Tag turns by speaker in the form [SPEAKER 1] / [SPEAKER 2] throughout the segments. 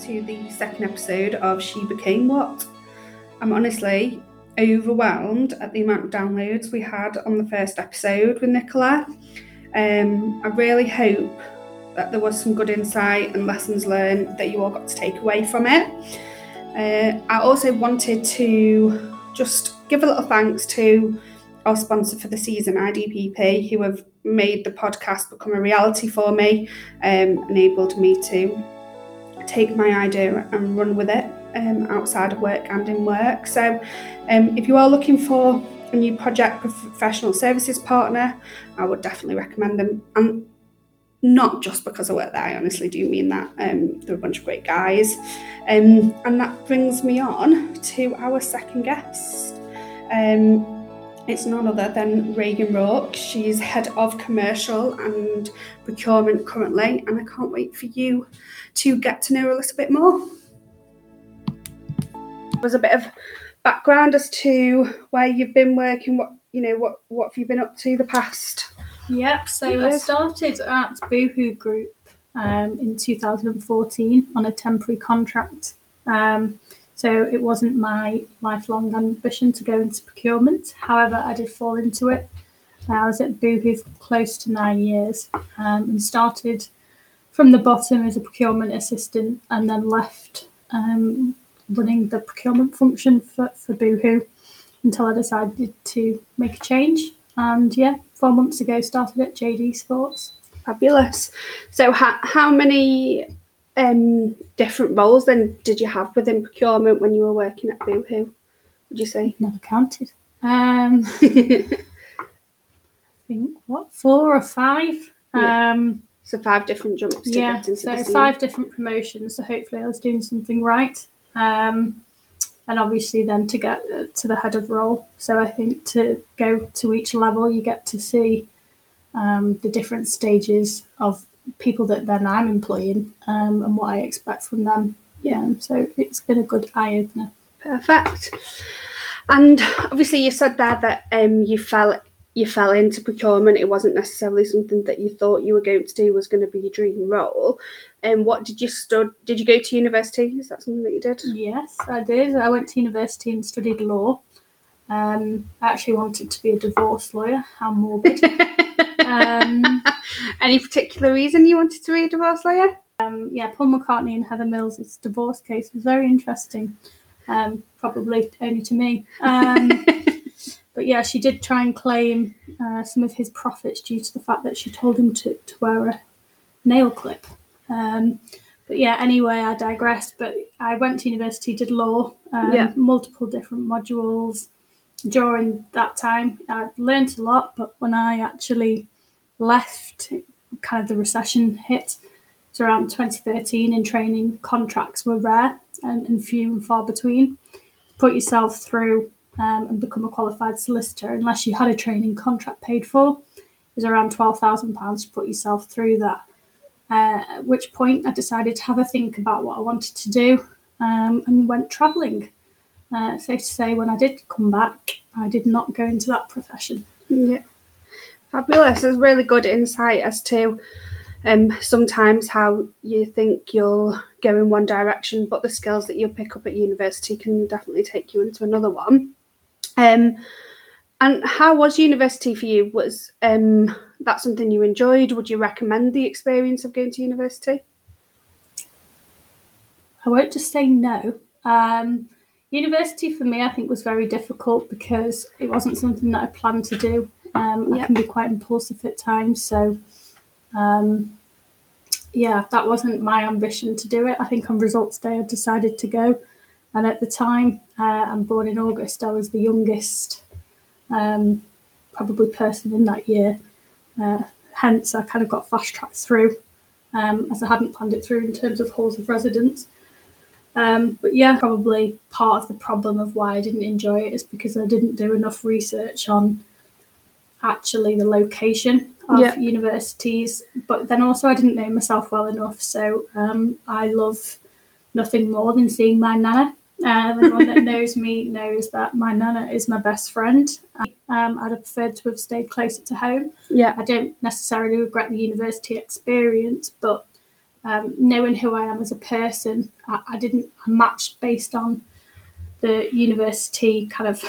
[SPEAKER 1] to the second episode of She Became What. I'm honestly overwhelmed at the amount of downloads we had on the first episode with Nicola. Um, I really hope that there was some good insight and lessons learned that you all got to take away from it. Uh, I also wanted to just give a little thanks to our sponsor for the season, IDPP, who have made the podcast become a reality for me, um, enabled me to take my idea and run with it um, outside of work and in work. So, um, if you are looking for a new project professional services partner, I would definitely recommend them. And not just because I work there, I honestly do mean that. Um, they're a bunch of great guys. Um, and that brings me on to our second guest. It's none other than Reagen Rourke. She's head of commercial and procurement currently, and I can't wait for you to get to know her a little bit more. There's a bit of background as to where you've been working, what you know, what what have you been up to the past?
[SPEAKER 2] Yep, so I started at Boohoo Group um, in 2014 on a temporary contract. Um, so it wasn't my lifelong ambition to go into procurement. However, I did fall into it. I was at Boohoo for close to nine years um, and started from the bottom as a procurement assistant and then left um, running the procurement function for, for Boohoo until I decided to make a change. And yeah, four months ago, started at JD Sports.
[SPEAKER 1] Fabulous. So, how, how many um, different roles then did you have within procurement when you were working at Boohoo? Would you say?
[SPEAKER 2] Never counted. Um, I think what four or five.
[SPEAKER 1] Yeah. Um, so five different jumps.
[SPEAKER 2] yeah, so five different promotions. So hopefully I was doing something right. Um, and obviously then to get uh, to the head of role. So I think to go to each level, you get to see um, the different stages of people that then I'm employing um, and what I expect from them. Yeah, so it's been a good eye opener.
[SPEAKER 1] Perfect. And obviously, you said there that um, you fell you fell into procurement. It wasn't necessarily something that you thought you were going to do was going to be your dream role. And um, what did you stud? Did you go to university? Is that something that you did?
[SPEAKER 2] Yes, I did. I went to university and studied law. Um, I actually wanted to be a divorce lawyer. How morbid.
[SPEAKER 1] um, Any particular reason you wanted to read a divorce lawyer?
[SPEAKER 2] Um, yeah, Paul McCartney and Heather Mills' divorce case was very interesting. Um, probably only to me. Um, but yeah, she did try and claim uh, some of his profits due to the fact that she told him to, to wear a nail clip. Um, but yeah, anyway, I digress. But I went to university, did law, um, yeah. multiple different modules. During that time, I learned a lot, but when I actually left, kind of the recession hit. So around 2013 in training, contracts were rare and, and few and far between. Put yourself through um, and become a qualified solicitor, unless you had a training contract paid for, was around £12,000 to put yourself through that. Uh, at which point I decided to have a think about what I wanted to do um, and went travelling. Uh, safe to say, when I did come back, I did not go into that profession.
[SPEAKER 1] Yeah. Fabulous. It's really good insight as to um, sometimes how you think you'll go in one direction, but the skills that you pick up at university can definitely take you into another one. Um, and how was university for you? Was um, that something you enjoyed? Would you recommend the experience of going to university?
[SPEAKER 2] I won't just say no. Um, university for me, I think, was very difficult because it wasn't something that I planned to do. Um, I can be quite impulsive at times, so um, yeah, that wasn't my ambition to do it. I think on results day I decided to go, and at the time, uh, I'm born in August. I was the youngest, um, probably person in that year. Uh, hence, I kind of got fast tracked through, um, as I hadn't planned it through in terms of halls of residence. Um, but yeah, probably part of the problem of why I didn't enjoy it is because I didn't do enough research on actually the location of universities, but then also I didn't know myself well enough. So um, I love nothing more than seeing my nana. Uh, anyone that knows me knows that my nana is my best friend. Um, I'd have preferred to have stayed closer to home.
[SPEAKER 1] Yeah,
[SPEAKER 2] I don't necessarily regret the university experience, but um, knowing who I am as a person, I, I didn't I matched based on the university kind of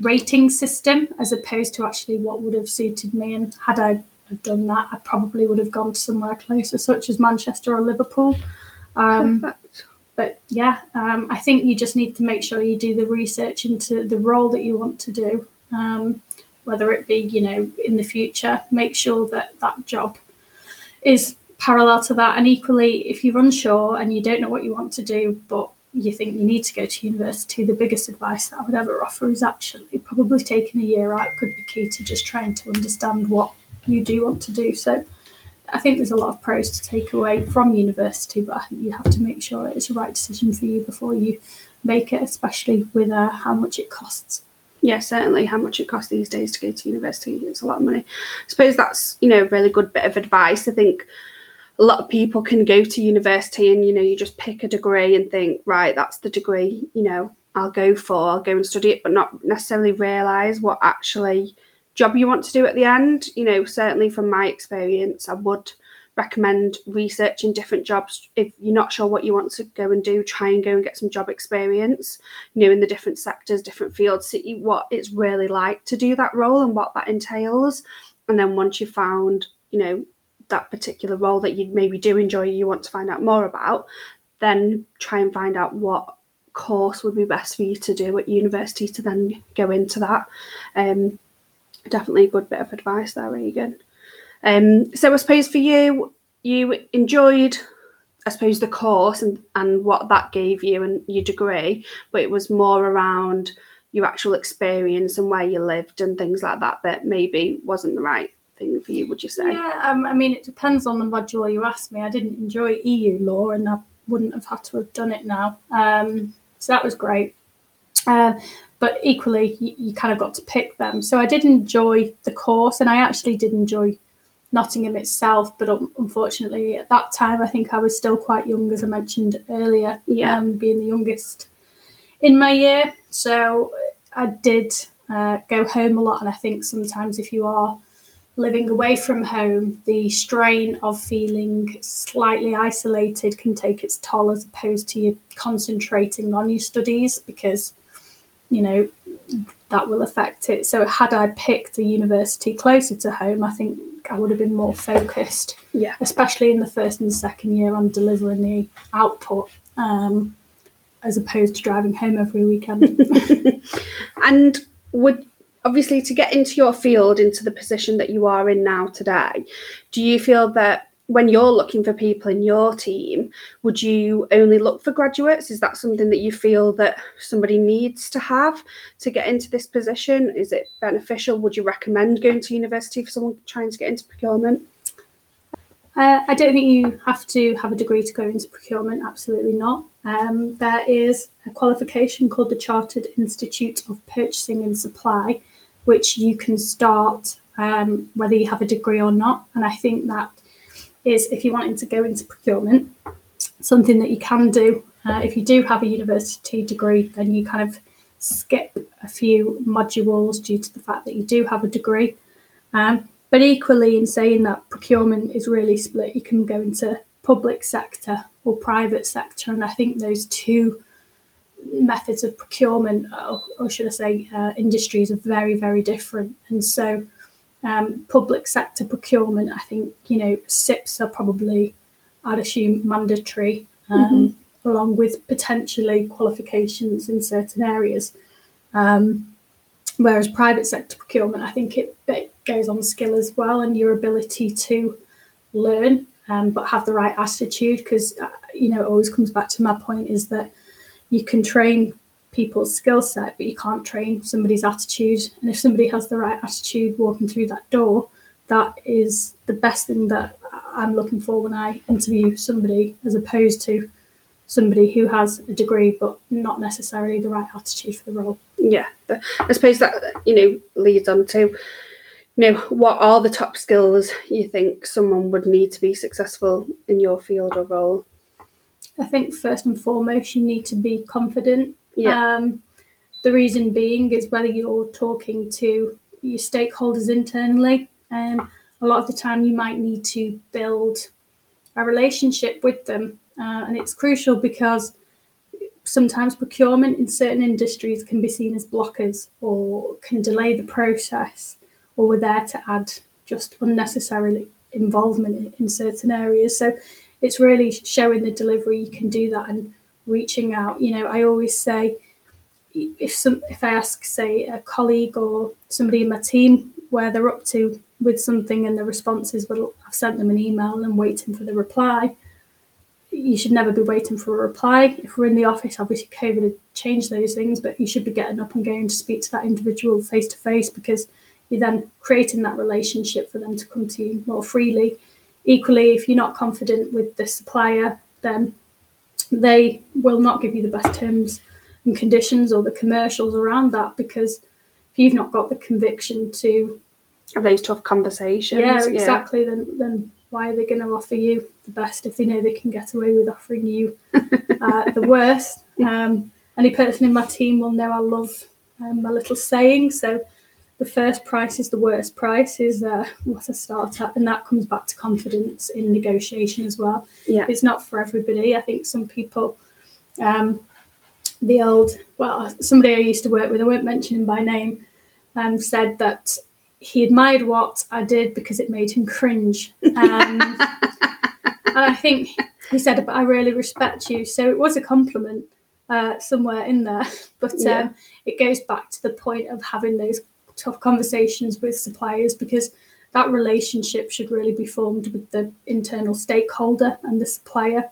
[SPEAKER 2] rating system as opposed to actually what would have suited me. And had I done that, I probably would have gone to somewhere closer, such as Manchester or Liverpool. Um, but yeah, um, I think you just need to make sure you do the research into the role that you want to do, um, whether it be you know in the future. Make sure that that job is parallel to that, and equally, if you're unsure and you don't know what you want to do, but you think you need to go to university, the biggest advice that I would ever offer is actually probably taking a year out could be key to just trying to understand what you do want to do. So I think there's a lot of pros to take away from university, but I think you have to make sure it's the right decision for you before you make it, especially with uh, how much it costs.
[SPEAKER 1] Yeah, certainly. How much it costs these days to go to university? It's a lot of money. I suppose that's you know a really good bit of advice. I think a lot of people can go to university and you know you just pick a degree and think right that's the degree you know I'll go for. I'll go and study it, but not necessarily realise what actually job you want to do at the end. You know, certainly from my experience, I would recommend researching different jobs if you're not sure what you want to go and do try and go and get some job experience you know in the different sectors different fields see what it's really like to do that role and what that entails and then once you've found you know that particular role that you maybe do enjoy you want to find out more about then try and find out what course would be best for you to do at university to then go into that. Um definitely a good bit of advice there Reagen. Um, so I suppose for you, you enjoyed, I suppose, the course and, and what that gave you and your degree, but it was more around your actual experience and where you lived and things like that that maybe wasn't the right thing for you, would you say?
[SPEAKER 2] Yeah, um, I mean, it depends on the module you ask me. I didn't enjoy EU law and I wouldn't have had to have done it now. Um, so that was great. Uh, but equally, you, you kind of got to pick them. So I did enjoy the course and I actually did enjoy Nottingham itself, but un- unfortunately at that time I think I was still quite young, as I mentioned earlier,
[SPEAKER 1] Yeah.
[SPEAKER 2] um, being the youngest in my year. So I did uh, go home a lot, and I think sometimes if you are living away from home, the strain of feeling slightly isolated can take its toll as opposed to you concentrating on your studies because you know that will affect it. So had I picked a university closer to home, I think I would have been more focused,
[SPEAKER 1] Yeah.
[SPEAKER 2] especially in the first and second year on delivering the output, um, as opposed to driving home every weekend.
[SPEAKER 1] And would obviously to get into your field, into the position that you are in now today, do you feel that when you're looking for people in your team, would you only look for graduates? Is that something that you feel that somebody needs to have to get into this position? Is it beneficial? Would you recommend going to university for someone trying to get into procurement?
[SPEAKER 2] Uh, I don't think you have to have a degree to go into procurement, absolutely not. Um, there is a qualification called the Chartered Institute of Purchasing and Supply, which you can start um, whether you have a degree or not. And I think that is, if you're wanting to go into procurement, something that you can do. Uh, if you do have a university degree, then you kind of skip a few modules due to the fact that you do have a degree. Um, but equally, in saying that procurement is really split, you can go into public sector or private sector, and I think those two methods of procurement, or, or should I say, uh, industries, are very, very different. And so, um, public sector procurement, I think you know, CIPS are probably, I'd assume, mandatory, um, along with potentially qualifications in certain areas. Um, Whereas private sector procurement, I think it, it goes on skill as well and your ability to learn, um, but have the right attitude. Because uh, you know, it always comes back to my point is that you can train people's skill set, but you can't train somebody's attitude. And if somebody has the right attitude walking through that door, that is the best thing that I'm looking for when I interview somebody, as opposed to somebody who has a degree but not necessarily the right attitude for the role.
[SPEAKER 1] Yeah, I suppose that you know leads on to you know what are the top skills you think someone would need to be successful in your field or role?
[SPEAKER 2] I think first and foremost, you need to be confident.
[SPEAKER 1] Yeah.
[SPEAKER 2] Um, the reason being is whether you're talking to your stakeholders internally. Um, a lot of the time, you might need to build a relationship with them. Uh, and it's crucial because sometimes procurement in certain industries can be seen as blockers or can delay the process, or we're there to add just unnecessarily involvement in, in certain areas. So it's really showing the delivery you can do that and reaching out. You know, I always say if some if I ask, say, a colleague or somebody in my team where they're up to with something and the response is, well, I've sent them an email and waiting for the reply. You should never be waiting for a reply. If we're in the office, obviously COVID had changed those things, but you should be getting up and going to speak to that individual face to face because you're then creating that relationship for them to come to you more freely. Equally, if you're not confident with the supplier, then they will not give you the best terms and conditions or the commercials around that because if you've not got the conviction to
[SPEAKER 1] have those tough conversations.
[SPEAKER 2] Yeah, exactly. Yeah. Then then why are they going to offer you the best if they know they can get away with offering you uh, the worst? Um, any person in my team will know I love um, my little saying. So the first price is the worst price is uh, what a start at, and that comes back to confidence in negotiation as well.
[SPEAKER 1] Yeah,
[SPEAKER 2] it's not for everybody. I think some people. Um, the old well somebody I used to work with I won't mention him by name um, said that he admired what I did because it made him cringe. Um, and I think he said, "But I really respect you." So it was a compliment uh, somewhere in there. But yeah. um, it goes back to the point of having those tough conversations with suppliers because that relationship should really be formed with the internal stakeholder and the supplier.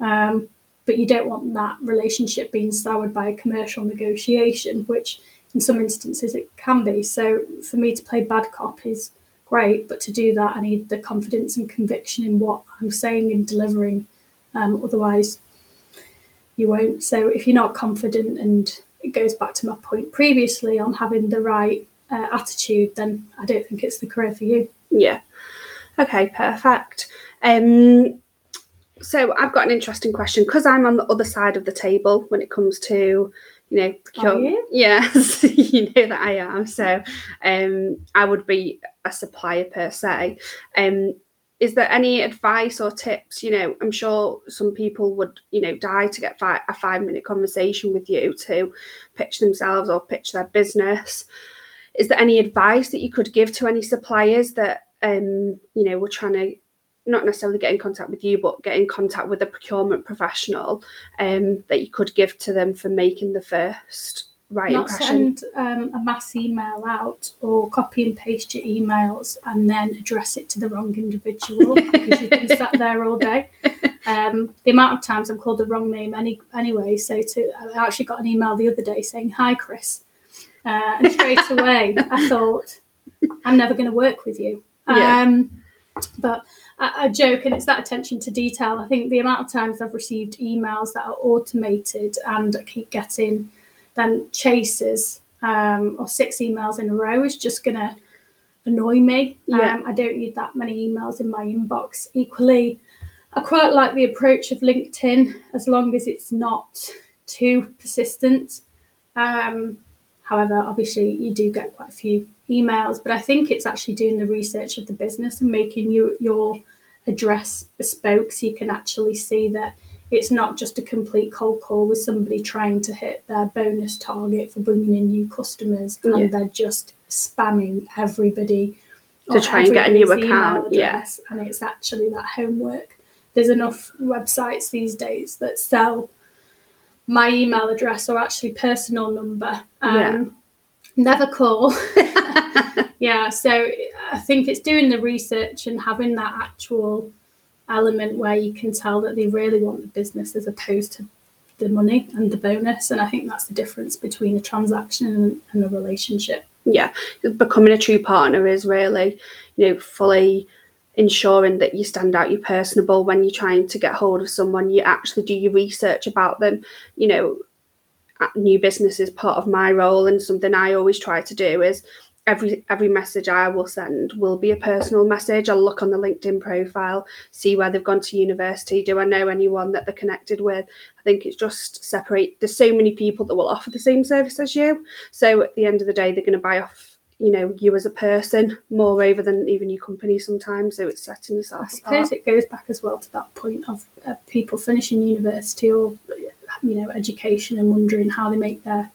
[SPEAKER 2] Um, but you don't want that relationship being soured by a commercial negotiation, which in some instances it can be. So for me to play bad cop is great, but to do that, I need the confidence and conviction in what I'm saying and delivering. Um, otherwise, you won't. So if you're not confident, and it goes back to my point previously on having the right uh, attitude, then I don't think it's the career for you.
[SPEAKER 1] Yeah. Okay, perfect. Um, so I've got an interesting question because I'm on the other side of the table when it comes to you know
[SPEAKER 2] procure- you?
[SPEAKER 1] yes you know that I am so um I would be a supplier per se um is there any advice or tips you know I'm sure some people would you know die to get fi- a five minute conversation with you to pitch themselves or pitch their business is there any advice that you could give to any suppliers that um you know were trying to not necessarily get in contact with you, but get in contact with a procurement professional um, that you could give to them for making the first right
[SPEAKER 2] not
[SPEAKER 1] impression.
[SPEAKER 2] send um, a mass email out or copy and paste your emails and then address it to the wrong individual because you've been sat there all day. Um, the amount of times I'm called the wrong name any, anyway. So to I actually got an email the other day saying hi, Chris, uh, and straight away I thought I'm never going to work with you.
[SPEAKER 1] Yeah.
[SPEAKER 2] Um, but a, joke, and it's that attention to detail. I think the amount of times I've received emails that are automated and I keep getting then chases um, or six emails in a row is just going to annoy me.
[SPEAKER 1] Yeah.
[SPEAKER 2] Um, I don't need that many emails in my inbox. Equally, I quite like the approach of LinkedIn as long as it's not too persistent. Um, however, obviously, you do get quite a few emails, but I think it's actually doing the research of the business and making you your address bespoke so you can actually see that it's not just a complete cold call with somebody trying to hit their bonus target for bringing in new customers and yeah. they're just spamming everybody
[SPEAKER 1] to try and get a new account.
[SPEAKER 2] Yes, yeah. and it's actually that homework. There's enough websites these days that sell my email address or actually personal number. Um, yeah. Never call. yeah, so I think it's doing the research and having that actual element where you can tell that they really want the business as opposed to the money and the bonus. And I think that's the difference between a transaction and, and a relationship.
[SPEAKER 1] Yeah, becoming a true partner is really, you know, fully ensuring that you stand out, you're personable when you're trying to get hold of someone, you actually do your research about them. You know, uh, new business is part of my role and something I always try to do is every every message I will send will be a personal message. I'll look on the LinkedIn profile, see where they've gone to university. Do I know anyone that they're connected with? I think it's just separate. There's so many people that will offer the same service as you. So at the end of the day, they're going to buy off you know you as a person more over than even your company sometimes. So it's setting
[SPEAKER 2] I
[SPEAKER 1] yourself apart.
[SPEAKER 2] suppose it goes back as well to that point of uh, people finishing university or you know education and wondering how they make their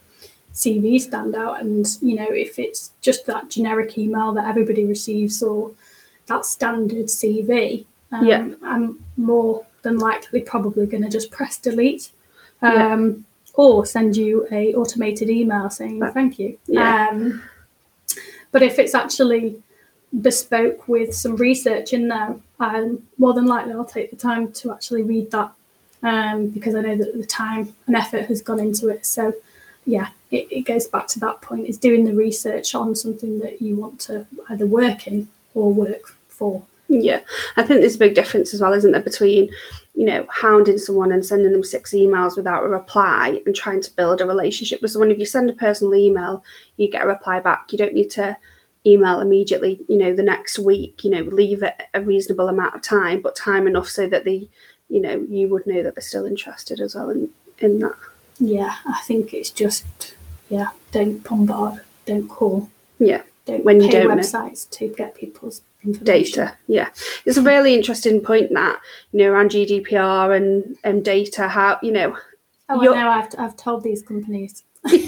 [SPEAKER 2] CV stand out. And you know if it's just that generic email that everybody receives or that standard CV, um,
[SPEAKER 1] Yeah.
[SPEAKER 2] I'm more than likely probably going to just press delete.
[SPEAKER 1] Yeah.
[SPEAKER 2] Um, Or send you a automated email saying thank you.
[SPEAKER 1] Yeah.
[SPEAKER 2] Um, but if it's actually bespoke with some research in there, um, more than likely I'll take the time to actually read that um, because I know that the time and effort has gone into it. So, yeah, it, it goes back to that point is doing the research on something that you want to either work in or work for.
[SPEAKER 1] Yeah, I think there's a big difference as well, isn't there, between you know hounding someone and sending them six emails without a reply and trying to build a relationship with someone. If you send a personal email, you get a reply back. You don't need to email immediately. You know, the next week. You know, leave it a reasonable amount of time, but time enough so that the you know you would know that they're still interested as well in in that.
[SPEAKER 2] Yeah, I think it's just, yeah, don't bombard, don't call.
[SPEAKER 1] Yeah.
[SPEAKER 2] Don't
[SPEAKER 1] When you don't know.
[SPEAKER 2] websites to get people's
[SPEAKER 1] data yeah it's a really interesting point that you know around gdpr and and data how you know
[SPEAKER 2] Oh, I know. I've, I've told these companies.
[SPEAKER 1] take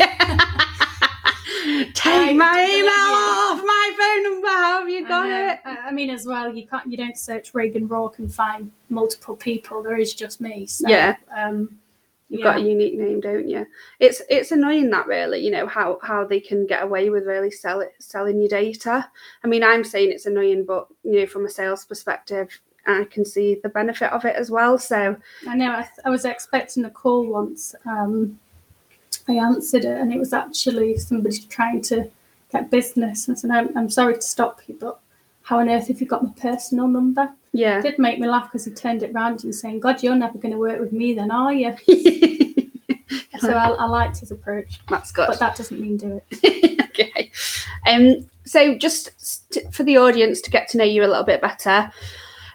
[SPEAKER 2] Right,
[SPEAKER 1] my email off my phone number how have you got
[SPEAKER 2] I
[SPEAKER 1] it
[SPEAKER 2] I I mean, as well, you can't. You don't search Reagen Rourke and find multiple people. There is just me. So,
[SPEAKER 1] Yeah.
[SPEAKER 2] Um,
[SPEAKER 1] you've
[SPEAKER 2] yeah.
[SPEAKER 1] got a unique name don't you it's it's annoying that really you know how how they can get away with really sell it selling your data i mean i'm saying it's annoying but you know from a sales perspective i can see the benefit of it as well so
[SPEAKER 2] I know. I, I was expecting a call once. Um, I answered it, and it was actually somebody trying to get business. And I said, I'm, "I'm sorry to stop you, but how on earth have you got my personal number?"
[SPEAKER 1] yeah
[SPEAKER 2] It did make me laugh because he turned it round and saying, "God, you're never going to work with me, then, are you?" So I, I liked his approach,
[SPEAKER 1] that's good
[SPEAKER 2] but that doesn't mean do it.
[SPEAKER 1] okay. Um, so just st- for the audience to get to know you a little bit better,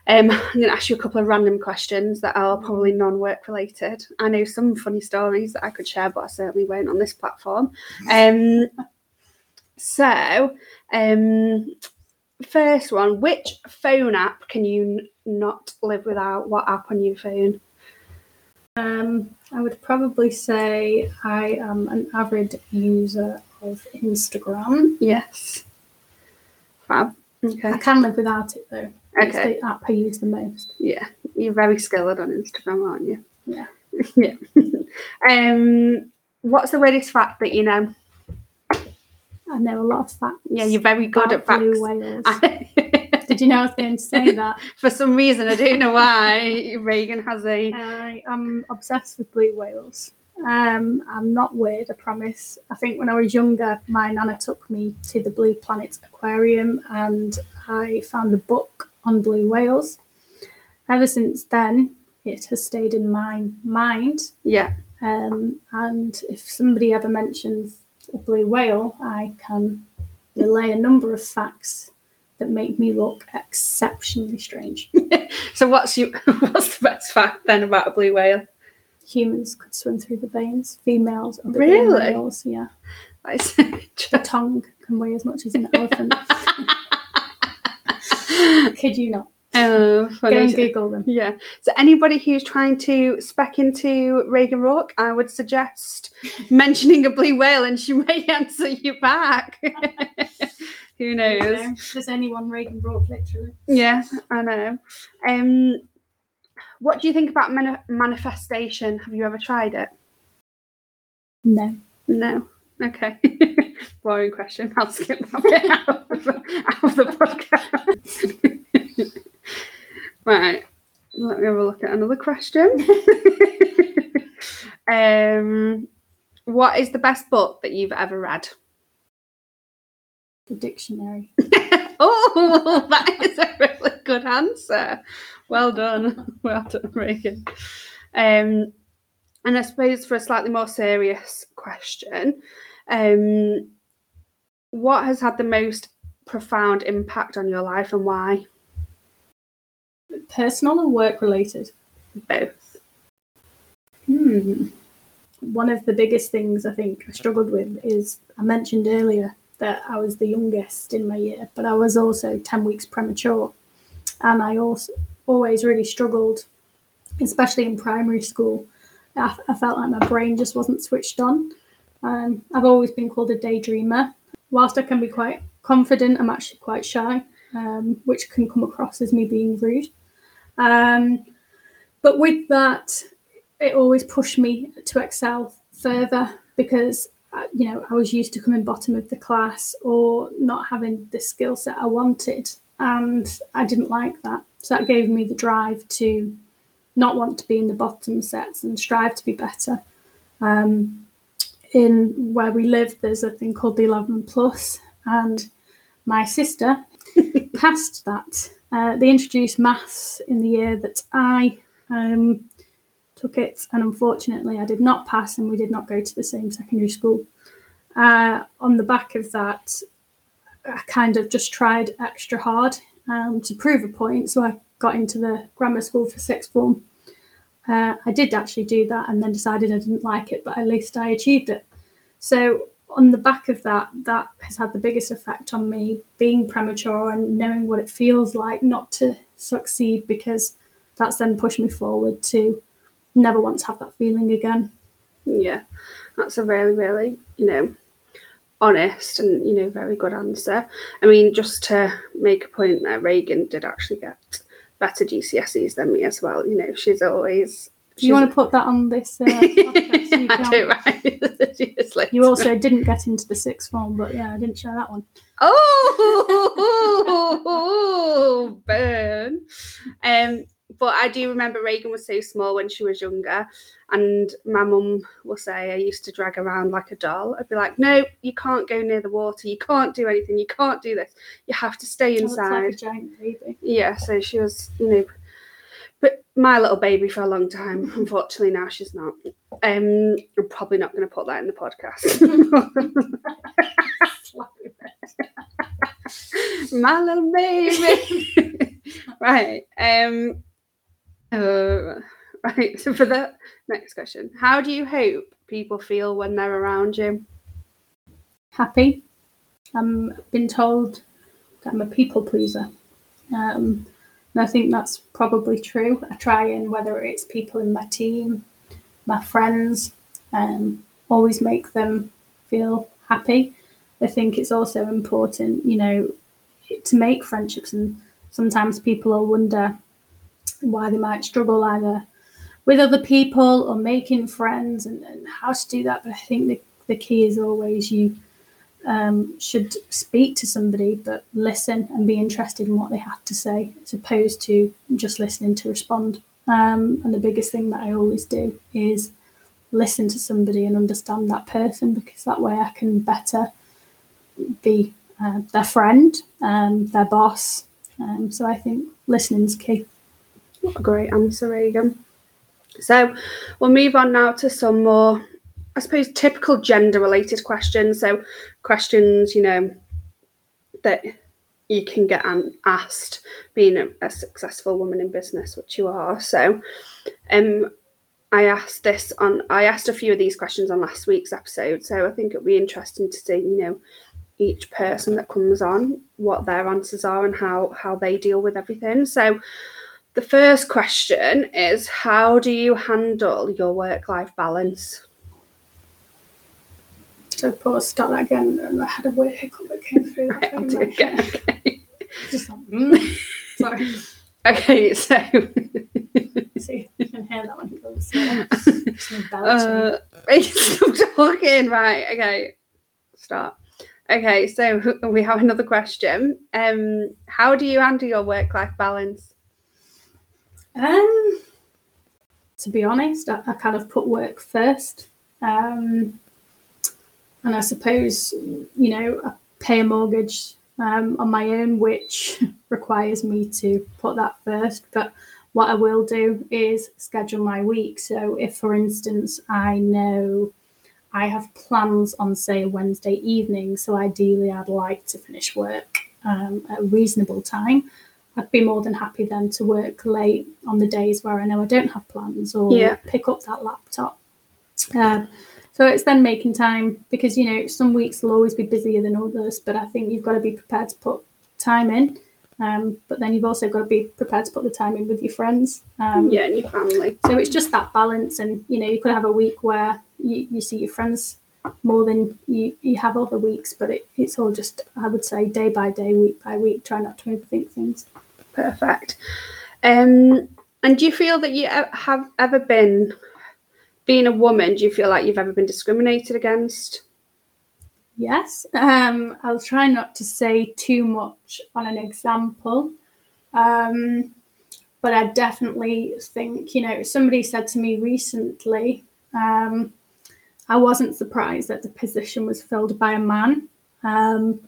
[SPEAKER 1] um, I'm going to ask you a couple of random questions that are probably non-work related. I know some funny stories that I could share, but I certainly won't on this platform. Um, so, um, first one: which phone app can you n- not live without? What app on your phone?
[SPEAKER 2] Um, I would probably say I am an avid user of Instagram.
[SPEAKER 1] Yes. Fab. Okay.
[SPEAKER 2] I can live without it though. It's
[SPEAKER 1] Okay.
[SPEAKER 2] the app I use the most.
[SPEAKER 1] Yeah, you're very skilled on Instagram, aren't you?
[SPEAKER 2] Yeah.
[SPEAKER 1] yeah. um, what's the weirdest fact that you know?
[SPEAKER 2] I know a lot of facts.
[SPEAKER 1] Yeah, you're very good at facts.
[SPEAKER 2] whales. Did you know I was going to say that?
[SPEAKER 1] For some reason, I don't know why Reagen has a.
[SPEAKER 2] I am obsessed with blue whales. Um, I'm not weird, I promise. I think when I was younger, my nana took me to the Blue Planet Aquarium and I found a book on blue whales. Ever since then, it has stayed in my mind.
[SPEAKER 1] Yeah,
[SPEAKER 2] Um, and if somebody ever mentions a blue whale, I can relay a number of facts that make me look exceptionally strange.
[SPEAKER 1] so what's you? What's the best fact then about a blue whale?
[SPEAKER 2] Humans could swim through the veins. Females are bigger
[SPEAKER 1] Really?
[SPEAKER 2] males. Yeah,
[SPEAKER 1] That's
[SPEAKER 2] the tongue can weigh as much as an elephant. Kid you not?
[SPEAKER 1] Oh,
[SPEAKER 2] Go and Google them.
[SPEAKER 1] Yeah. So anybody who's trying to spec into Reagen Rourke, I would suggest mentioning a blue whale, and she may answer you back. Who knows?
[SPEAKER 2] know, there's anyone Reagen Rourke, literally.
[SPEAKER 1] Yeah, I know. Um, what do you think about mani- manifestation? Have you ever tried it?
[SPEAKER 2] No.
[SPEAKER 1] No. Okay. Boring question. I'll skip that bit out of the, out of the podcast. Right. Let me have a look at another question. um, what is the best book that you've ever read?
[SPEAKER 2] The dictionary.
[SPEAKER 1] oh, that is a really good answer. Well done. Well done, Reagen. Um, and I suppose for a slightly more serious question, um, what has had the most profound impact on your life and why?
[SPEAKER 2] Personal or work related?
[SPEAKER 1] Both.
[SPEAKER 2] Hmm. One of the biggest things I think I struggled with is I mentioned earlier that I was the youngest in my year, but I was also 10 weeks premature. And I also always really struggled, especially in primary school. I, I felt like my brain just wasn't switched on. Um, I've always been called a daydreamer. Whilst I can be quite confident, I'm actually quite shy, um, which can come across as me being rude. Um, but with that, it always pushed me to excel further because uh, you know I was used to coming bottom of the class or not having the skill set I wanted, and I didn't like that. So that gave me the drive to not want to be in the bottom sets and strive to be better. Um, in where we live, there's a thing called the 11 plus, and my sister passed that. Uh, they introduced maths in the year that I um, took it, and unfortunately, I did not pass, and we did not go to the same secondary school. Uh, on the back of that, I kind of just tried extra hard um, to prove a point, so I got into the grammar school for sixth form. Uh, I did actually do that, and then decided I didn't like it, but at least I achieved it. So on the back of that, that has had the biggest effect on me being premature and knowing what it feels like not to succeed because that's then pushed me forward to never want to have that feeling again.
[SPEAKER 1] Yeah, that's a really, really, you know, honest and, you know, very good answer. I mean, just to make a point there, Reagen did actually get better GCSEs than me as well. You know, she's always.
[SPEAKER 2] Do you want to put that on this? Uh, podcast? You,
[SPEAKER 1] I do, right?
[SPEAKER 2] you also didn't get into the sixth form, but yeah, I didn't share that one.
[SPEAKER 1] Oh, burn. Um, but I do remember Reagen was so small when she was younger, and my mum will say I used to drag around like a doll. I'd be like, "No, you can't go near the water. You can't do anything. You can't do this. You have to stay inside."
[SPEAKER 2] Like giant baby.
[SPEAKER 1] Yeah, so she was, you know, but my little baby for a long time. Unfortunately, now she's not. Um, I'm probably not going to put that in the podcast. my little baby. right. Um. Uh, right. So for the next question, how do you hope people feel when they're around you?
[SPEAKER 2] Happy. I'm been told that I'm a people pleaser. Um, and I think that's probably true. I try and whether it's people in my team, my friends, um, always make them feel happy. I think it's also important, you know, to make friendships, and sometimes people will wonder why they might struggle either with other people or making friends and, and how to do that. But I think the, the key is always you um, should speak to somebody, but listen and be interested in what they have to say, as opposed to just listening to respond. Um, and the biggest thing that I always do is listen to somebody and understand that person because that way I can better be uh, their friend, um, their boss. Um, so I think listening is key.
[SPEAKER 1] What a great answer, Reagen. So we'll move on now to some more, I suppose, typical gender related questions. So, questions, you know, that you can get asked being a, a successful woman in business, which you are. So, um, I asked this on, I asked a few of these questions on last week's episode. So, I think it'll be interesting to see, you know, each person that comes on what their answers are and how how they deal with everything so the first question is How do you handle your work life balance?
[SPEAKER 2] So, pause, start that again. And I had a weird hiccup that came through.
[SPEAKER 1] Right, I'll do it again. Okay. Just like, mm. Sorry. Okay, so.
[SPEAKER 2] See, you can hear that one. Goes,
[SPEAKER 1] uh, stop talking. Right, okay. Start. Okay, so we have another question. Um, how do you handle your work life balance?
[SPEAKER 2] Um, to be honest, I, I kind of put work first. Um, and I suppose, you know, I pay a mortgage um, on my own, which requires me to put that first. But what I will do is schedule my week. So if, for instance, I know I have plans on, say, Wednesday evening, so ideally I'd like to finish work um, at a reasonable time. I'd be more than happy then to work late on the days where I know I don't have plans or
[SPEAKER 1] yeah.
[SPEAKER 2] pick up that laptop. Um, So it's then making time because you know some weeks will always be busier than others, but I think you've got to be prepared to put time in. Um, but then you've also got to be prepared to put the time in with your friends. Um,
[SPEAKER 1] yeah, and your family.
[SPEAKER 2] So it's just that balance, and you know you could have a week where you, you see your friends more than you, you have other weeks, but it, it's all just I would say day by day, week by week. Try not to overthink things.
[SPEAKER 1] Perfect. Um, and do you feel that you have ever been being a woman, do you feel like you've ever been discriminated against?
[SPEAKER 2] Yes. Um, I'll try not to say too much on an example. Um, but I definitely think, you know, somebody said to me recently, um, I wasn't surprised that the position was filled by a man. Um,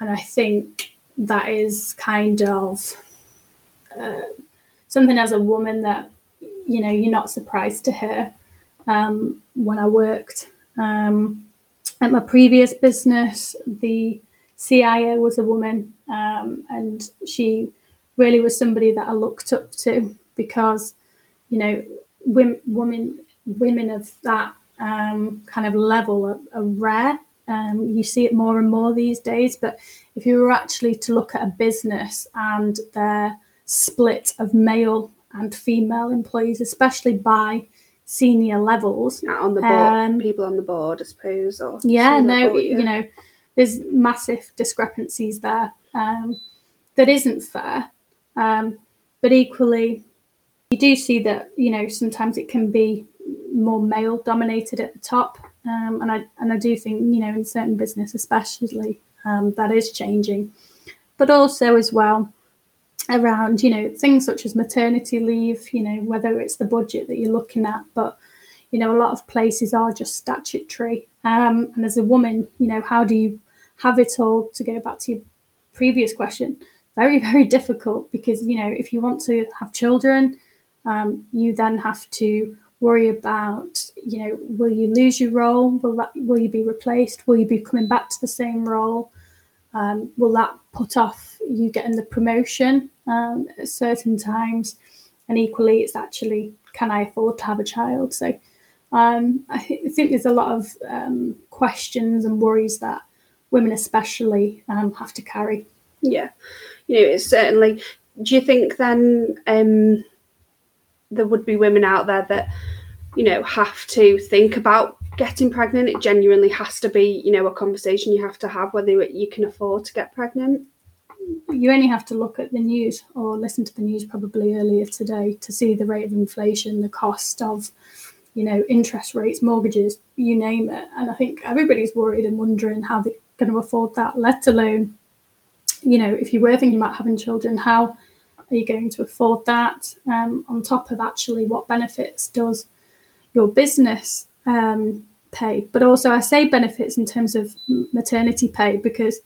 [SPEAKER 2] and I think that is kind of uh, something as a woman that, you know, you're not surprised to hear um, when I worked um, at my previous business. The CIO was a woman, um, and she really was somebody that I looked up to because, you know, women, women, women of that um, kind of level are, are rare. Um, you see it more and more these days, but if you were actually to look at a business and their split of male and female employees, especially by senior levels.
[SPEAKER 1] on the board, um, people on the board, I suppose. Or
[SPEAKER 2] yeah, no, you know, there's massive discrepancies there um, that isn't fair. Um, but equally, you do see that you know sometimes it can be more male dominated at the top, um, and I and I do think you know in certain business especially um, that is changing, but also as well around you know things such as maternity leave you know whether it's the budget that you're looking at but you know a lot of places are just statutory. Um, and as a woman you know how do you have it all? To go back to your previous question very very difficult because you know if you want to have children um, you then have to worry about you know will you lose your role? Will that will you be replaced? Will you be coming back to the same role? Um, will that put off you getting the promotion um, at certain times? And equally, it's actually can I afford to have a child? So um, I, th- I, think there's a lot of um, questions and worries that women, especially, um, have to carry.
[SPEAKER 1] Yeah, you know, it's certainly. Do you think then um, there would be women out there that you know have to think about getting pregnant it genuinely has to be you know a conversation you have to have whether you can afford to get pregnant
[SPEAKER 2] you only have to look at the news or listen to the news probably earlier today to see the rate of inflation the cost of you know interest rates mortgages you name it and i think everybody's worried and wondering how they're going to afford that let alone you know if you were thinking about having children how are you going to afford that um, on top of actually what benefits does your business um, pay. But also, I say benefits in terms of maternity pay because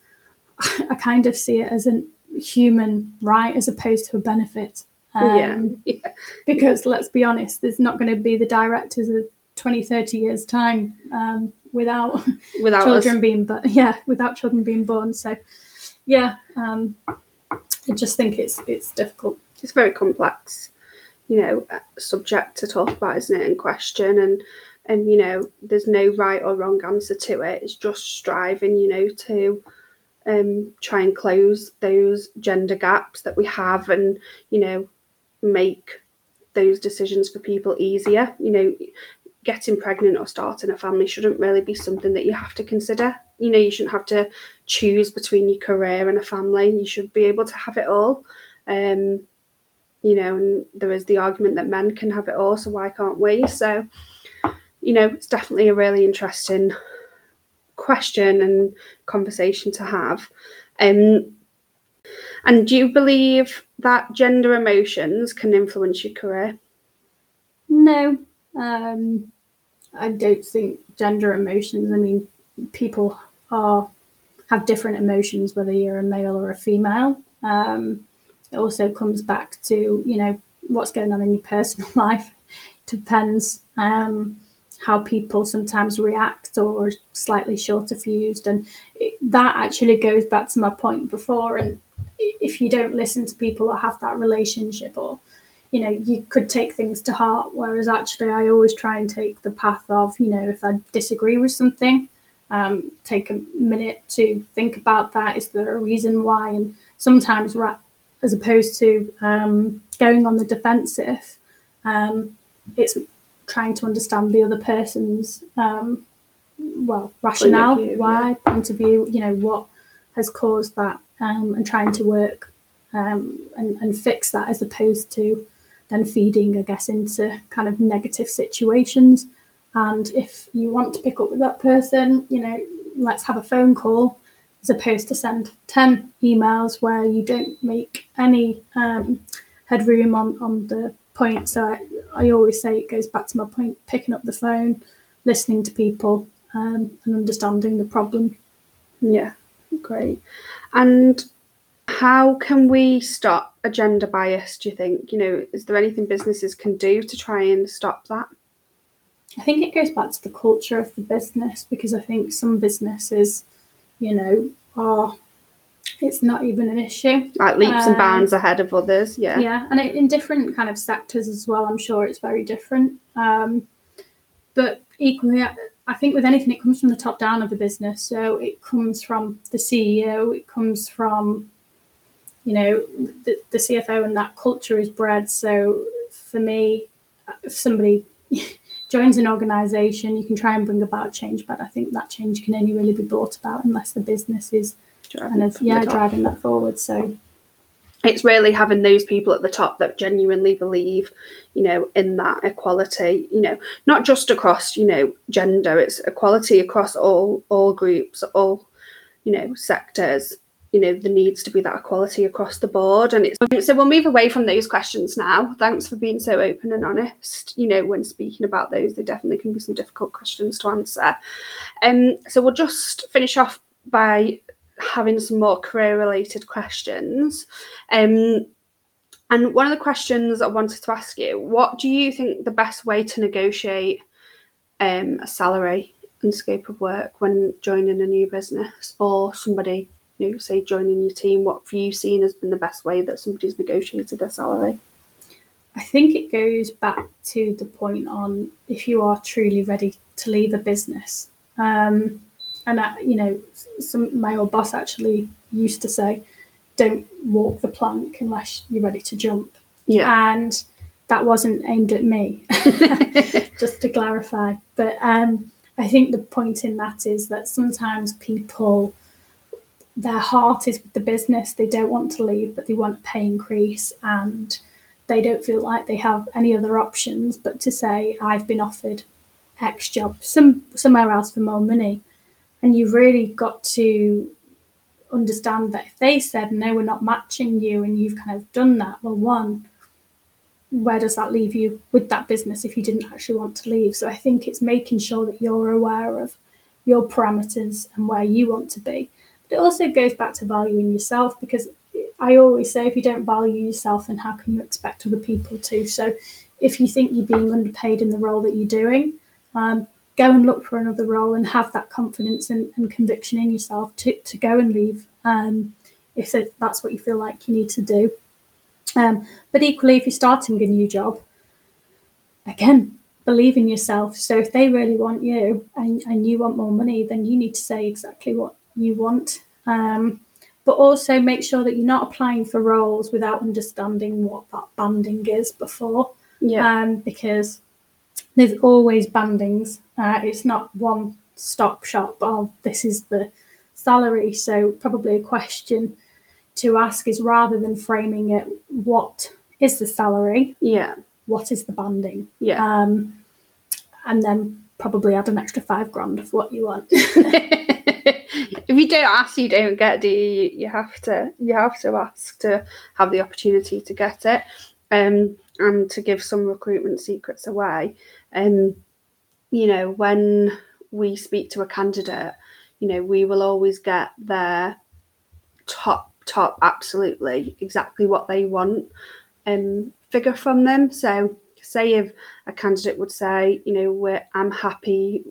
[SPEAKER 2] I kind of see it as a human right as opposed to a benefit.
[SPEAKER 1] Um, yeah. yeah.
[SPEAKER 2] Because let's be honest, there's not going to be the directors of 20, 30 years' time um, without, without children us. being, but yeah, without children being born. So, yeah, um, I just think it's it's difficult.
[SPEAKER 1] It's very complex, you know, subject to talk about, isn't it, and question and and you know there's no right or wrong answer to it it's just striving you know to um, try and close those gender gaps that we have and you know make those decisions for people easier. You know getting pregnant or starting a family shouldn't really be something that you have to consider. You know you shouldn't have to choose between your career and a family. You should be able to have it all. Um you know and there is the argument that men can have it all so why can't we? So you know, it's definitely a really interesting question and conversation to have. Um, and do you believe that gender emotions can influence your career?
[SPEAKER 2] No, um, I don't think gender emotions. I mean, people are have different emotions whether you're a male or a female. Um, it also comes back to you know what's going on in your personal life. It Depends. Um, how people sometimes react or slightly shorter fused and it, that actually goes back to my point before and if you don't listen to people or have that relationship or you know, you could take things to heart. Whereas actually, I always try and take the path of, you know, if I disagree with something, um, take a minute to think about that. Is there a reason why? And sometimes, as opposed to um, going on the defensive, um, it's trying to understand the other person's um, well rationale, point view, why, yeah. point of view. You know what has caused that, um, and trying to work um, and, and fix that as opposed to then feeding, I guess, into kind of negative situations. And if you want to pick up with that person, you know, let's have a phone call as opposed to send 10 emails where you don't make any um, headroom on, on the point. So I, I always say it goes back to my point picking up the phone, listening to people, um, and understanding the problem.
[SPEAKER 1] Yeah, great. And how can we stop a gender bias, do you think? You know, is there anything businesses can do to try and stop that?
[SPEAKER 2] I think it goes back to the culture of the business because I think some businesses, you know, are it's not even an issue.
[SPEAKER 1] Like leaps um, and bounds ahead of others, yeah.
[SPEAKER 2] Yeah, and it, in different kind of sectors as well. I'm sure it's very different. Um, but equally, I think with anything, it comes from the top down of the business. So it comes from the CEO, it comes from you know the, the CFO and that culture is bred. So for me, if somebody joins an organization, you can try and bring about change, but I think that change can only really be brought about unless the business is of yeah driving that forward. So
[SPEAKER 1] it's really having those people at the top that genuinely believe you know in that equality you know not just across you know gender it's equality across all all groups all you know sectors you know there needs to be that equality across the board. And it's so we'll move away from those questions now. Thanks for being so open and honest. You know when speaking about those there definitely can be some difficult questions to answer. Um so we'll just finish off by having some more career related questions um and one of the questions i wanted to ask you what do you think the best way to negotiate um, a salary and scope of work when joining a new business or somebody you know, say joining your team, what have you seen has been the best way that somebody's negotiated their salary?
[SPEAKER 2] I think it goes back to the point on if you are truly ready to leave a business. Um, and I, you know, some my old boss actually used to say, "Don't walk the plank unless you're ready to jump."
[SPEAKER 1] Yeah,
[SPEAKER 2] and that wasn't aimed at me, just to clarify. But um, I think the point in that is that sometimes people their heart is with the business. They don't want to leave, but they want a pay increase and they don't feel like they have any other options but to say, I've been offered X job some somewhere else for more money. And you've really got to understand that if they said no, we're not matching you and you've kind of done that, well one, where does that leave you with that business if you didn't actually want to leave? So I think it's making sure that you're aware of your parameters and where you want to be but it also goes back to valuing yourself because I always say if you don't value yourself, then how can you expect other people to? So if you think you're being underpaid in the role that you're doing, um, go and look for another role and have that confidence and, and conviction in yourself to, to go and leave um, if that's what you feel like you need to do. Um, but equally, if you're starting a new job, again, believe in yourself. So if they really want you and, and you want more money, then you need to say exactly what you want. Um, but also make sure that you're not applying for roles without understanding what that banding is before.
[SPEAKER 1] Yeah.
[SPEAKER 2] Um, because there's always bandings. Uh, it's not one stop shop. Oh, this is the salary. So probably a question to ask is rather than framing it, what is the salary?
[SPEAKER 1] Yeah.
[SPEAKER 2] What is the banding?
[SPEAKER 1] Yeah.
[SPEAKER 2] Um, and then probably add an extra five grand of what you want.
[SPEAKER 1] if you don't ask, you don't get. Do you? You have to. You have to ask to have the opportunity to get it, um, and to give some recruitment secrets away. And um, you know, when we speak to a candidate, you know, we will always get their top, top, absolutely exactly what they want, um, figure from them. So, say if a candidate would say, you know, I'm happy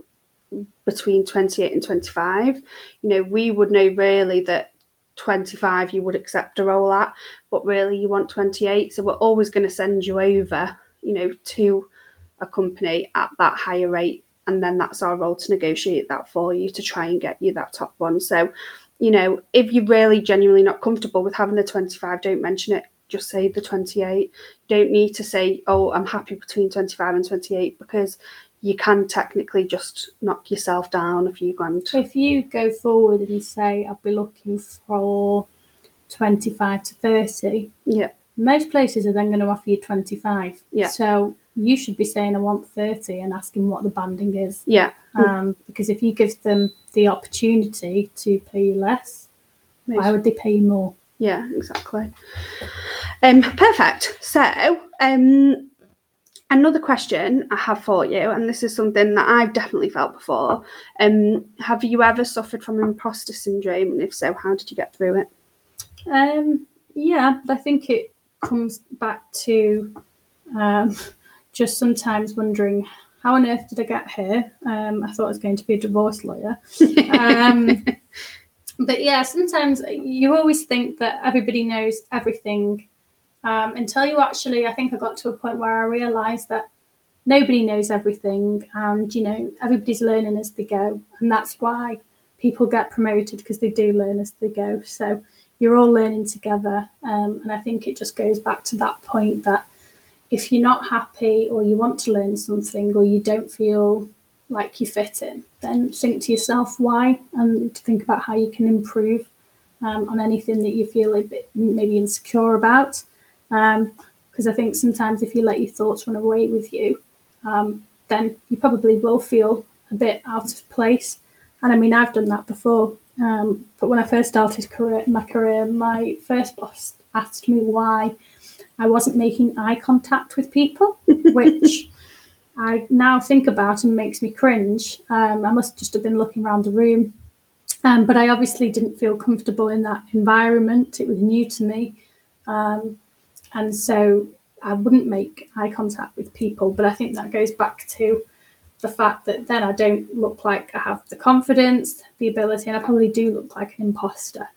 [SPEAKER 1] between 28 and 25 you know we would know really that 25 you would accept a role at, but really you want 28. So we're always going to send you over, you know, to a company at that higher rate. And then that's our role to negotiate that for you to try and get you that top one. So, you know, if you're really genuinely not comfortable with having the 25, don't mention it. Just say the 28. You don't need to say, oh, I'm happy between 25 and 28 because you can technically just knock yourself down a few grand.
[SPEAKER 2] If you go forward and say, I'll be looking for 25 to 30,
[SPEAKER 1] Yeah,
[SPEAKER 2] most places are then going to offer you 25.
[SPEAKER 1] Yeah.
[SPEAKER 2] So you should be saying, I want 30 and asking what the banding is.
[SPEAKER 1] yeah,
[SPEAKER 2] Um, because if you give them the opportunity to pay you less, why would they pay you more?
[SPEAKER 1] yeah, exactly. Um, perfect. So, um, another question I have for you, and this is something that I've definitely felt before. Um, have you ever suffered from imposter syndrome? And if so, how did you get through it?
[SPEAKER 2] Um, yeah, I think it comes back to um, just sometimes wondering how on earth did I get here? Um, I thought I was going to be a divorce lawyer. Um, but yeah, sometimes you always think that everybody knows everything um, until you actually, I think I got to a point where I realized that nobody knows everything and, you know, everybody's learning as they go. And that's why people get promoted because they do learn as they go. So you're all learning together. Um, and I think it just goes back to that point that if you're not happy or you want to learn something or you don't feel like you fit in, then think to yourself why and think about how you can improve um, on anything that you feel a bit maybe insecure about. Because I think sometimes if you let your thoughts run away with you, um, then you probably will feel a bit out of place. And I mean, I've done that before. Um, but when I first started career, my career, my first boss asked me why I wasn't making eye contact with people, which I now think about and makes me cringe. Um, I must just have been looking around the room. Um, but I obviously didn't feel comfortable in that environment. It was new to me. Um, and so I wouldn't make eye contact with people. But I think that goes back to the fact that then I don't look like I have the confidence, the ability, and I probably do look like an imposter.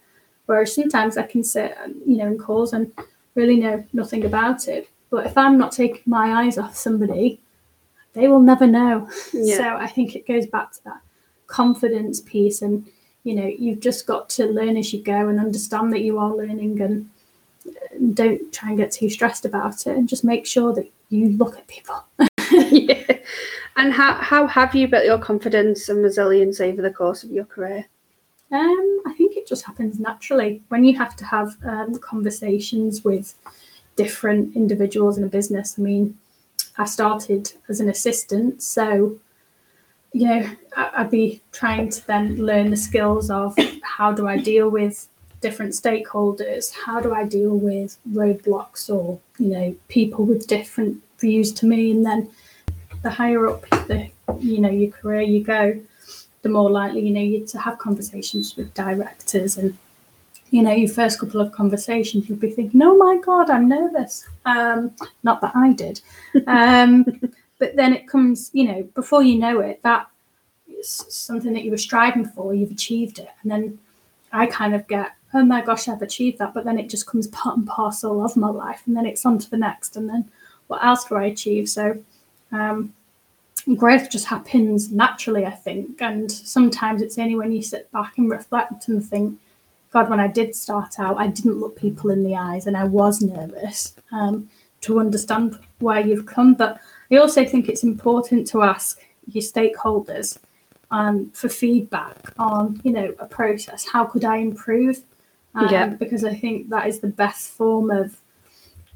[SPEAKER 2] Whereas sometimes I can sit, you know, in calls and really know nothing about it. But if I'm not taking my eyes off somebody, they will never know.
[SPEAKER 1] Yeah.
[SPEAKER 2] So I think it goes back to that confidence piece, and you know, you've just got to learn as you go and understand that you are learning, and don't try and get too stressed about it, and just make sure that you look at people.
[SPEAKER 1] yeah. And how, how have you built your confidence and resilience over the course of your career?
[SPEAKER 2] Um, I think just happens naturally when you have to have um, conversations with different individuals in a business. I mean, I started as an assistant, so you know, I'd be trying to then learn the skills of how do I deal with different stakeholders, how do I deal with roadblocks or you know people with different views to me, and then the higher up the you know your career you go, the more likely you know you to have conversations with directors and you know your first couple of conversations you'll be thinking oh my god i'm nervous. Um not that i did. Um but then it comes you know before you know it that is something that you were striving for you've achieved it. And then i kind of get oh my gosh i've achieved that. But then it just comes part and parcel of my life and then it's on to the next and then what else do i achieve? So um growth just happens naturally, I think. And sometimes it's only when you sit back and reflect and think, God, when I did start out, I didn't look people in the eyes and I was nervous um, to understand where you've come. But I also think it's important to ask your stakeholders um, for feedback on, you know, a process. How could I improve? Um,
[SPEAKER 1] Yeah.
[SPEAKER 2] Because I think that is the best form of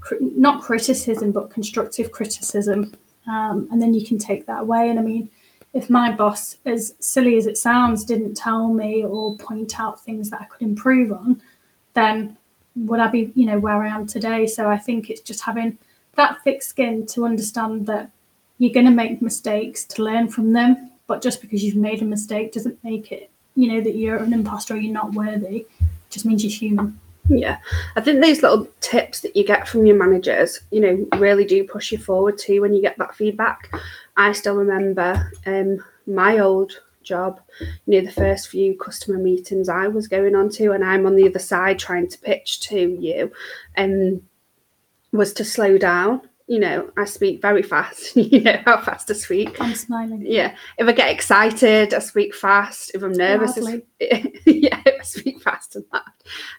[SPEAKER 2] cri- not criticism, but constructive criticism um, and then you can take that away. And I mean, if my boss, as silly as it sounds, didn't tell me or point out things that I could improve on, then would I be, you know, where I am today? So I think it's just having that thick skin to understand that you're going to make mistakes to learn from them. But just because you've made a mistake doesn't make it, you know, that you're an imposter or you're not worthy. It just means you're human.
[SPEAKER 1] Yeah, I think those little tips that you get from your managers, you know, really do push you forward too when you get that feedback. I still remember um, my old job. You know, the first few customer meetings I was going on to, and I'm on the other side trying to pitch to you, and um, was to slow down. You know, I speak very fast. you know how fast I speak.
[SPEAKER 2] I'm smiling.
[SPEAKER 1] Yeah. If I get excited, I speak fast. If I'm nervous, I, yeah, I speak fast and that.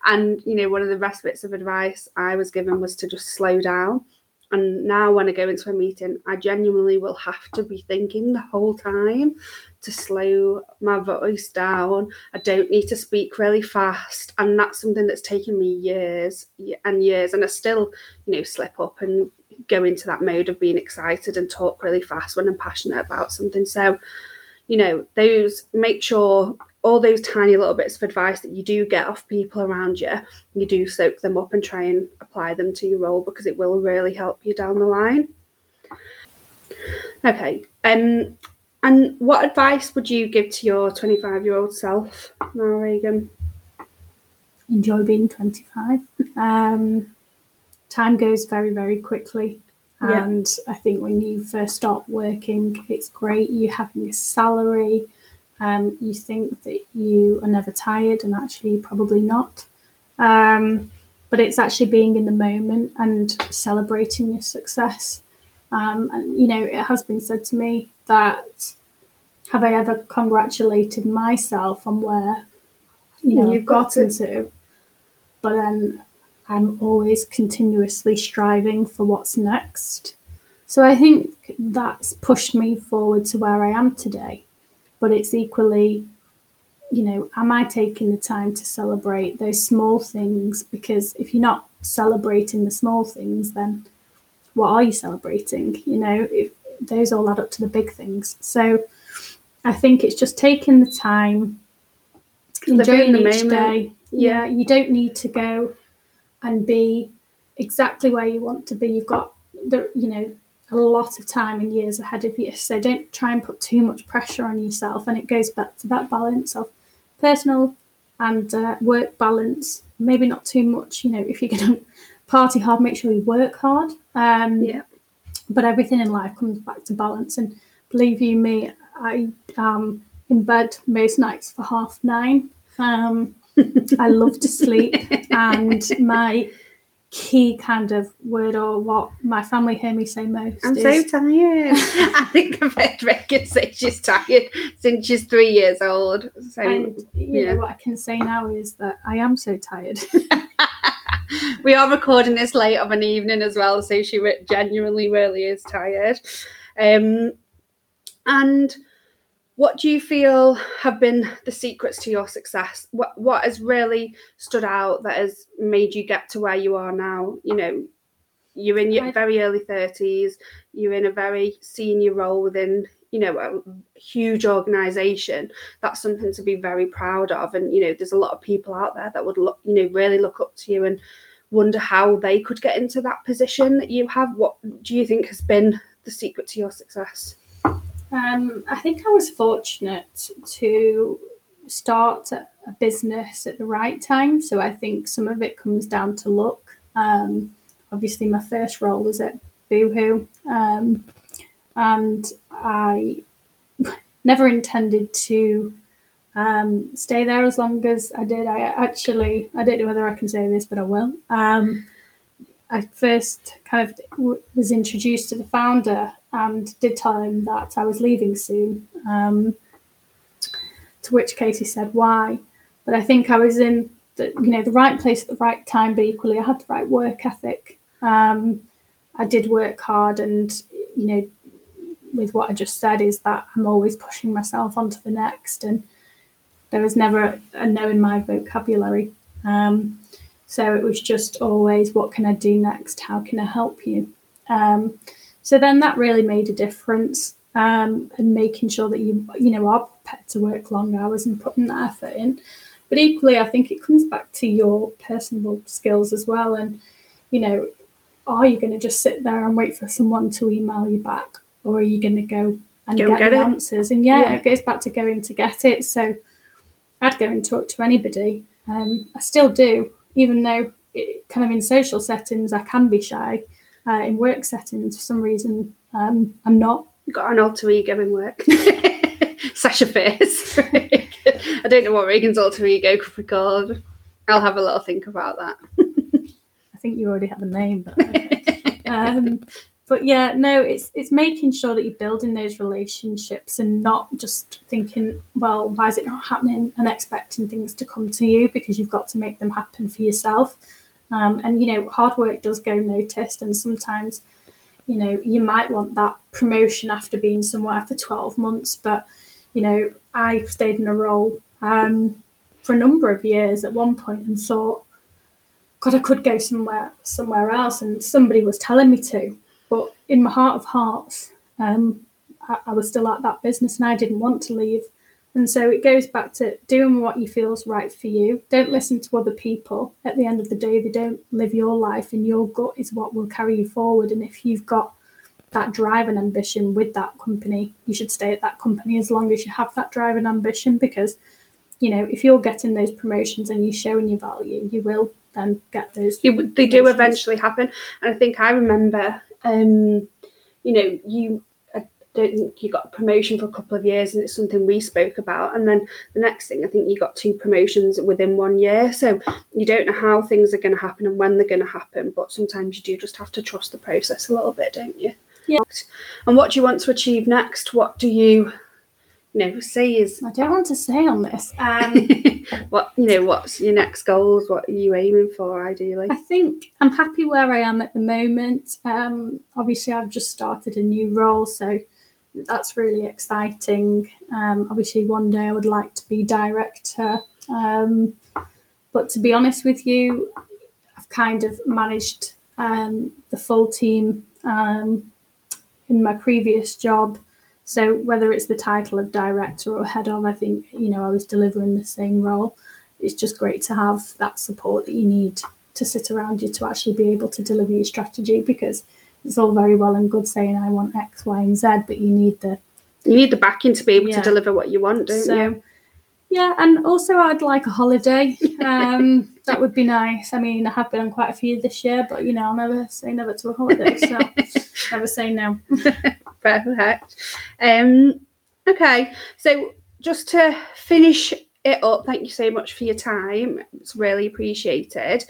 [SPEAKER 1] And you know, one of the best bits of advice I was given was to just slow down and now when I go into a meeting, I genuinely will have to be thinking the whole time to slow my voice down. I don't need to speak really fast. And that's something that's taken me years and years. And I still, you know, slip up and go into that mode of being excited and talk really fast when I'm passionate about something. So, you know, those make sure all those tiny little bits of advice that you do get off people around you, you do soak them up and try and apply them to your role because it will really help you down the line. Okay. Um, and what advice would you give to your 25 year old self now, Reagen?
[SPEAKER 2] Enjoy being 25. Um, time goes very, very quickly. And yeah. I think when you first start working, it's great. You're having a salary, um, you think that you are never tired, and actually, probably not. Um, but it's actually being in the moment and celebrating your success. Um, and you know, it has been said to me that have I ever congratulated myself on where you know you've gotten to. to, but then I'm always continuously striving for what's next. So I think that's pushed me forward to where I am today but it's equally you know am i taking the time to celebrate those small things because if you're not celebrating the small things then what are you celebrating you know if those all add up to the big things so i think it's just taking the time enjoying the each moment. day yeah. yeah you don't need to go and be exactly where you want to be you've got the you know a lot of time and years ahead of you. So don't try and put too much pressure on yourself. And it goes back to that balance of personal and uh, work balance. Maybe not too much. You know, if you're going to party hard, make sure you work hard. Um,
[SPEAKER 1] yeah.
[SPEAKER 2] But everything in life comes back to balance. And believe you me, I am in bed most nights for half nine. Um, I love to sleep, and my key kind of word or what my family hear me say most.
[SPEAKER 1] I'm is, so tired. I think I've heard Reagen say she's tired since she's three years old. So
[SPEAKER 2] and you yeah. know what I can say now is that I am so tired.
[SPEAKER 1] we are recording this late of an evening as well, so she genuinely really is tired. Um, and what do you feel have been the secrets to your success? What what has really stood out that has made you get to where you are now? You know you're in your very early 30s you're in a very senior role within you know a huge organization. That's something to be very proud of and you know there's a lot of people out there that would look you know really look up to you and wonder how they could get into that position that you have. What do you think has been the secret to your success
[SPEAKER 2] um, I think I was fortunate to start a business at the right time. So I think some of it comes down to luck. Um, obviously, my first role was at Boohoo, um, and I never intended to um, stay there as long as I did. I actually, I don't know whether I can say this, but I will. Um, I first kind of was introduced to the founder and did tell him that I was leaving soon. Um, to which case he said, "Why?" But I think I was in the you know the right place at the right time, but equally I had the right work ethic. Um, I did work hard, and you know, with what I just said, is that I'm always pushing myself onto the next, and there was never a no in my vocabulary. Um, so it was just always, what can I do next? How can I help you? Um, so then that really made a difference. Um, and making sure that you you know are prepared to work long hours and putting that effort in. But equally, I think it comes back to your personal skills as well. And you know, are you going to just sit there and wait for someone to email you back, or are you going to go and go get, get the answers? And yeah, yeah, it goes back to going to get it. So I'd go and talk to anybody. Um, I still do, even though it, kind of in social settings I can be shy uh, in work settings for some reason um, I'm not.
[SPEAKER 1] Got an alter ego in work. Sasha Fierce. I don't know what Reagen's alter ego could be called. I'll have a little think about that.
[SPEAKER 2] I think you already have a name, but um, but yeah, no, it's it's making sure that you're building those relationships and not just thinking, well, why is it not happening, and expecting things to come to you because you've got to make them happen for yourself. Um, and you know, hard work does go noticed, and sometimes, you know, you might want that promotion after being somewhere for twelve months, but you know, I stayed in a role um, for a number of years at one point and thought, God, I could go somewhere somewhere else, and somebody was telling me to but in my heart of hearts, um, I, I, was still at that business and I didn't want to leave. And so it goes back to doing what you feel is right for you. Don't listen to other people. At the end of the day, they don't live your life, and your gut is what will carry you forward. And if you've got that drive and ambition with that company, you should stay at that company as long as you have that drive and ambition. Because, you know, if you're getting those promotions and you're showing your value, you will then get those.
[SPEAKER 1] You, they do eventually happen. And I think I remember um, you know, you don't think you got a promotion for a couple of years, and it's something we spoke about. And then the next thing, I think you got two promotions within one year. So you don't know how things are going to happen and when they're going to happen, but sometimes you do just have to trust the process a little bit, don't you?
[SPEAKER 2] Yeah.
[SPEAKER 1] And what do you want to achieve next? What do you you know, say is
[SPEAKER 2] I don't want to say on this. Um,
[SPEAKER 1] what you know, what's your next goals? What are you aiming for ideally?
[SPEAKER 2] I think I'm happy where I am at the moment. Um, obviously, I've just started a new role, so that's really exciting. Um, obviously, one day I would like to be director. Um, but to be honest with you, I've kind of managed um, the full team um, in my previous job. So whether it's the title of director or head of, I think you know I was delivering the same role. It's just great to have that support that you need to sit around you to actually be able to deliver your strategy because it's all very well and good saying I want X, Y, and Z, but you need the
[SPEAKER 1] you need the backing to be able yeah. to deliver what you want, don't so, you?
[SPEAKER 2] Yeah, and also I'd like a holiday. Um, that would be nice. I mean, I have been on quite a few this year, but you know, I'll never say never to a holiday, so never say no.
[SPEAKER 1] Perfect. Um, okay, so just to finish it up, thank you so much for your time. It's really appreciated.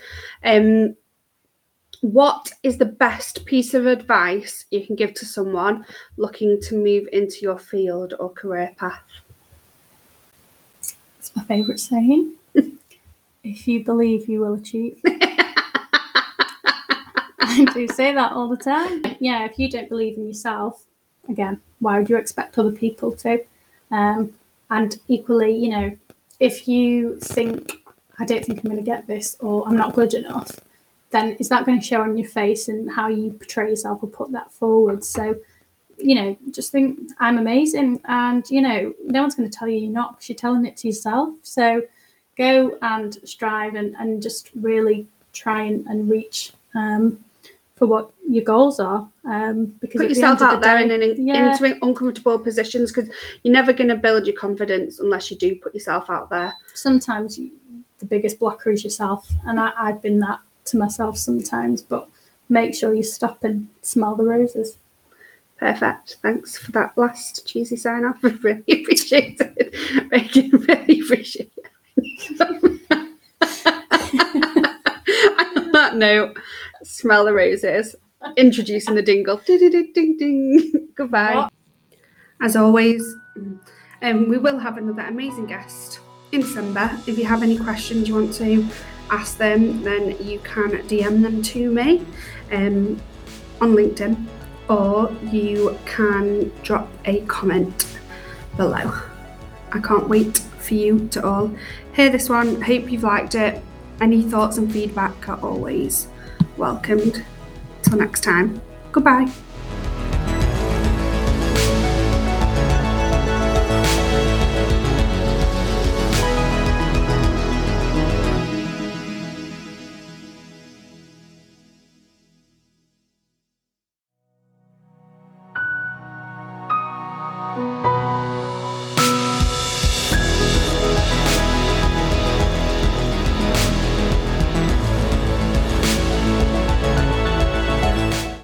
[SPEAKER 1] Um, what is the best piece of advice you can give to someone looking to move into your field or career path?
[SPEAKER 2] It's my favourite saying. if you believe, you will achieve. I do say that all the time. Yeah, if you don't believe in yourself, again, why would you expect other people to? Um, and equally, you know, if you think, I don't think I'm going to get this or I'm not good enough, then is that going to show on your face and how you portray yourself or put that forward? So, you know, just think I'm amazing. And, you know, no one's going to tell you you're not because you're telling it to yourself. So go and strive and, and just really try and, and reach um, for what your goals are. Um,
[SPEAKER 1] because put yourself out the there day, in, yeah. into uncomfortable positions because you're never going to build your confidence unless you do put yourself out there.
[SPEAKER 2] Sometimes you, the biggest blocker is yourself, and I, I've been that to myself sometimes. But make sure you stop and smell the roses.
[SPEAKER 1] Perfect. Thanks for that last cheesy sign off. I really appreciate it. Really, really appreciate it. On that note, smell the roses, introducing the dingle. Ding, ding, ding, ding. Goodbye. As always, um, we will have another amazing guest in December. If you have any questions you want to ask them, then you can DM them to me um, on LinkedIn or you can drop a comment below. I can't wait for you to all hear this one. Hope you've liked it. Any thoughts and feedback are always welcomed. Till next time, goodbye.